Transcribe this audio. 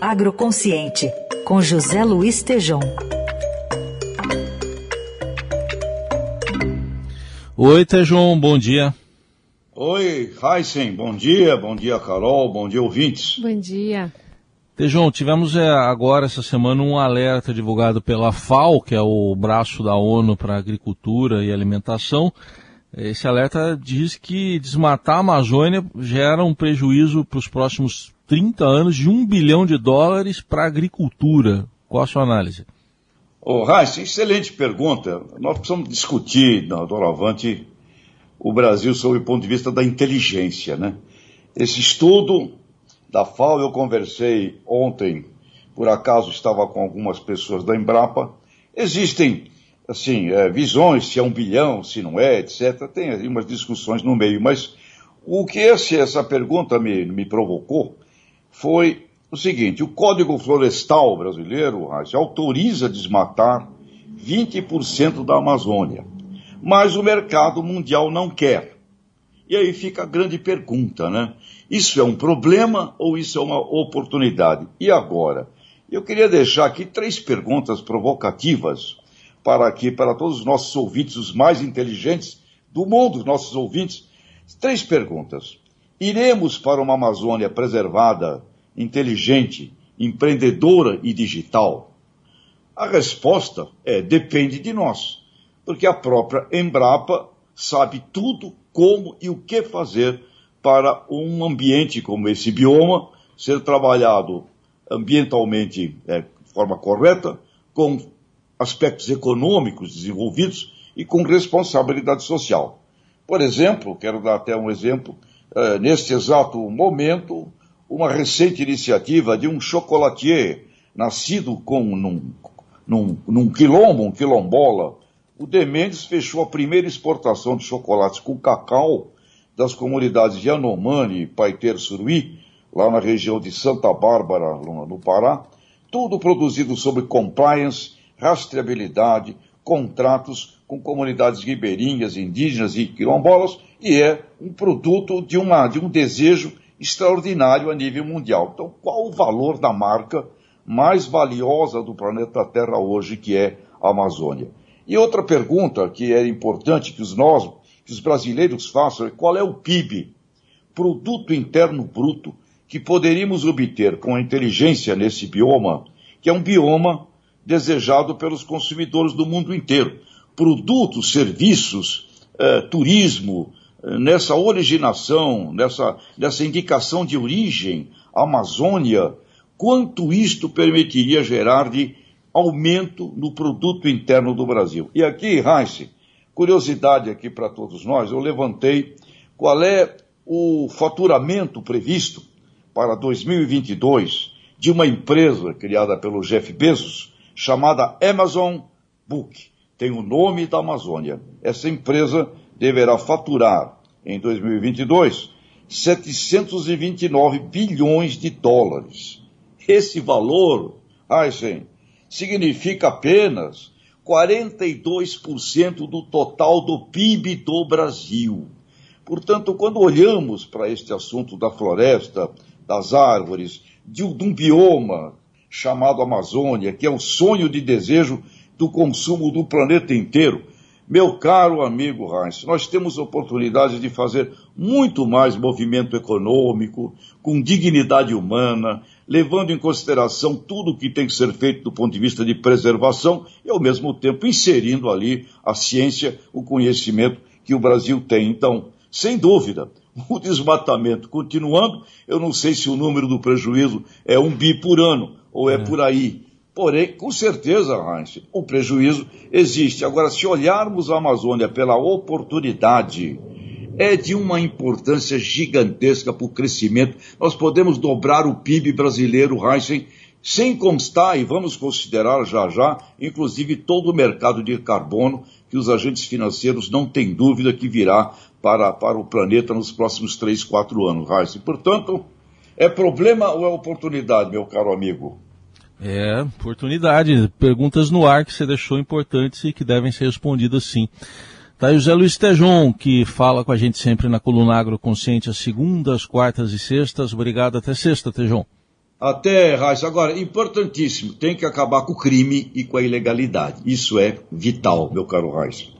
Agroconsciente, com José Luiz Tejom. Oi, Tejom, bom dia. Oi, Heisen, bom dia, bom dia, Carol, bom dia, ouvintes. Bom dia. Tejão, tivemos é, agora essa semana um alerta divulgado pela FAO, que é o braço da ONU para Agricultura e Alimentação. Esse alerta diz que desmatar a Amazônia gera um prejuízo para os próximos 30 anos de um bilhão de dólares para a agricultura. Qual a sua análise? Ô, oh, excelente pergunta. Nós precisamos discutir, doravante, o Brasil sob o ponto de vista da inteligência, né? Esse estudo da FAO, eu conversei ontem, por acaso estava com algumas pessoas da Embrapa, existem, assim, é, visões, se é um bilhão, se não é, etc. Tem aí umas discussões no meio, mas o que esse, essa pergunta me, me provocou foi o seguinte: o Código Florestal brasileiro autoriza desmatar 20% da Amazônia, mas o mercado mundial não quer. E aí fica a grande pergunta, né? Isso é um problema ou isso é uma oportunidade? E agora? Eu queria deixar aqui três perguntas provocativas para aqui para todos os nossos ouvintes, os mais inteligentes do mundo, nossos ouvintes. Três perguntas. Iremos para uma Amazônia preservada, inteligente, empreendedora e digital? A resposta é depende de nós, porque a própria Embrapa sabe tudo, como e o que fazer para um ambiente como esse bioma ser trabalhado ambientalmente é, de forma correta, com aspectos econômicos desenvolvidos e com responsabilidade social. Por exemplo, quero dar até um exemplo, é, neste exato momento, uma recente iniciativa de um chocolatier nascido com, num, num, num quilombo, um quilombola. O Demendes fechou a primeira exportação de chocolates com cacau das comunidades de Anomani e Paiter Suruí, lá na região de Santa Bárbara, no Pará, tudo produzido sob compliance, rastreabilidade, contratos com comunidades ribeirinhas, indígenas e quilombolas, e é um produto de, uma, de um desejo extraordinário a nível mundial. Então, qual o valor da marca mais valiosa do planeta Terra hoje, que é a Amazônia? E outra pergunta que é importante que os nós, que os brasileiros façam é qual é o PIB, Produto Interno Bruto, que poderíamos obter com a inteligência nesse bioma, que é um bioma desejado pelos consumidores do mundo inteiro. Produtos, serviços, eh, turismo, nessa originação, nessa, nessa indicação de origem, Amazônia, quanto isto permitiria gerar de aumento no produto interno do Brasil. E aqui, Heinz, curiosidade aqui para todos nós, eu levantei qual é o faturamento previsto para 2022 de uma empresa criada pelo Jeff Bezos, chamada Amazon Book. Tem o nome da Amazônia. Essa empresa deverá faturar em 2022 729 bilhões de dólares. Esse valor, Aysen, significa apenas 42% do total do PIB do Brasil. Portanto, quando olhamos para este assunto da floresta, das árvores, de um bioma chamado Amazônia, que é o sonho de desejo do consumo do planeta inteiro, meu caro amigo Heinz, nós temos oportunidade de fazer muito mais movimento econômico, com dignidade humana, levando em consideração tudo o que tem que ser feito do ponto de vista de preservação e, ao mesmo tempo, inserindo ali a ciência, o conhecimento que o Brasil tem. Então, sem dúvida, o desmatamento continuando, eu não sei se o número do prejuízo é um bi por ano ou é, é. por aí Porém, com certeza, Heinz, o prejuízo existe. Agora, se olharmos a Amazônia pela oportunidade, é de uma importância gigantesca para o crescimento. Nós podemos dobrar o PIB brasileiro, Heinz, sem constar, e vamos considerar já já, inclusive todo o mercado de carbono, que os agentes financeiros não têm dúvida que virá para, para o planeta nos próximos três, quatro anos, Heinz. Portanto, é problema ou é oportunidade, meu caro amigo? É, oportunidade. Perguntas no ar que você deixou importantes e que devem ser respondidas sim. Tá aí o Zé Luiz Tejon, que fala com a gente sempre na Coluna Agroconsciente às segundas, quartas e sextas. Obrigado, até sexta, Tejon. Até, Raíssa. Agora, importantíssimo, tem que acabar com o crime e com a ilegalidade. Isso é vital, meu caro Raíssa.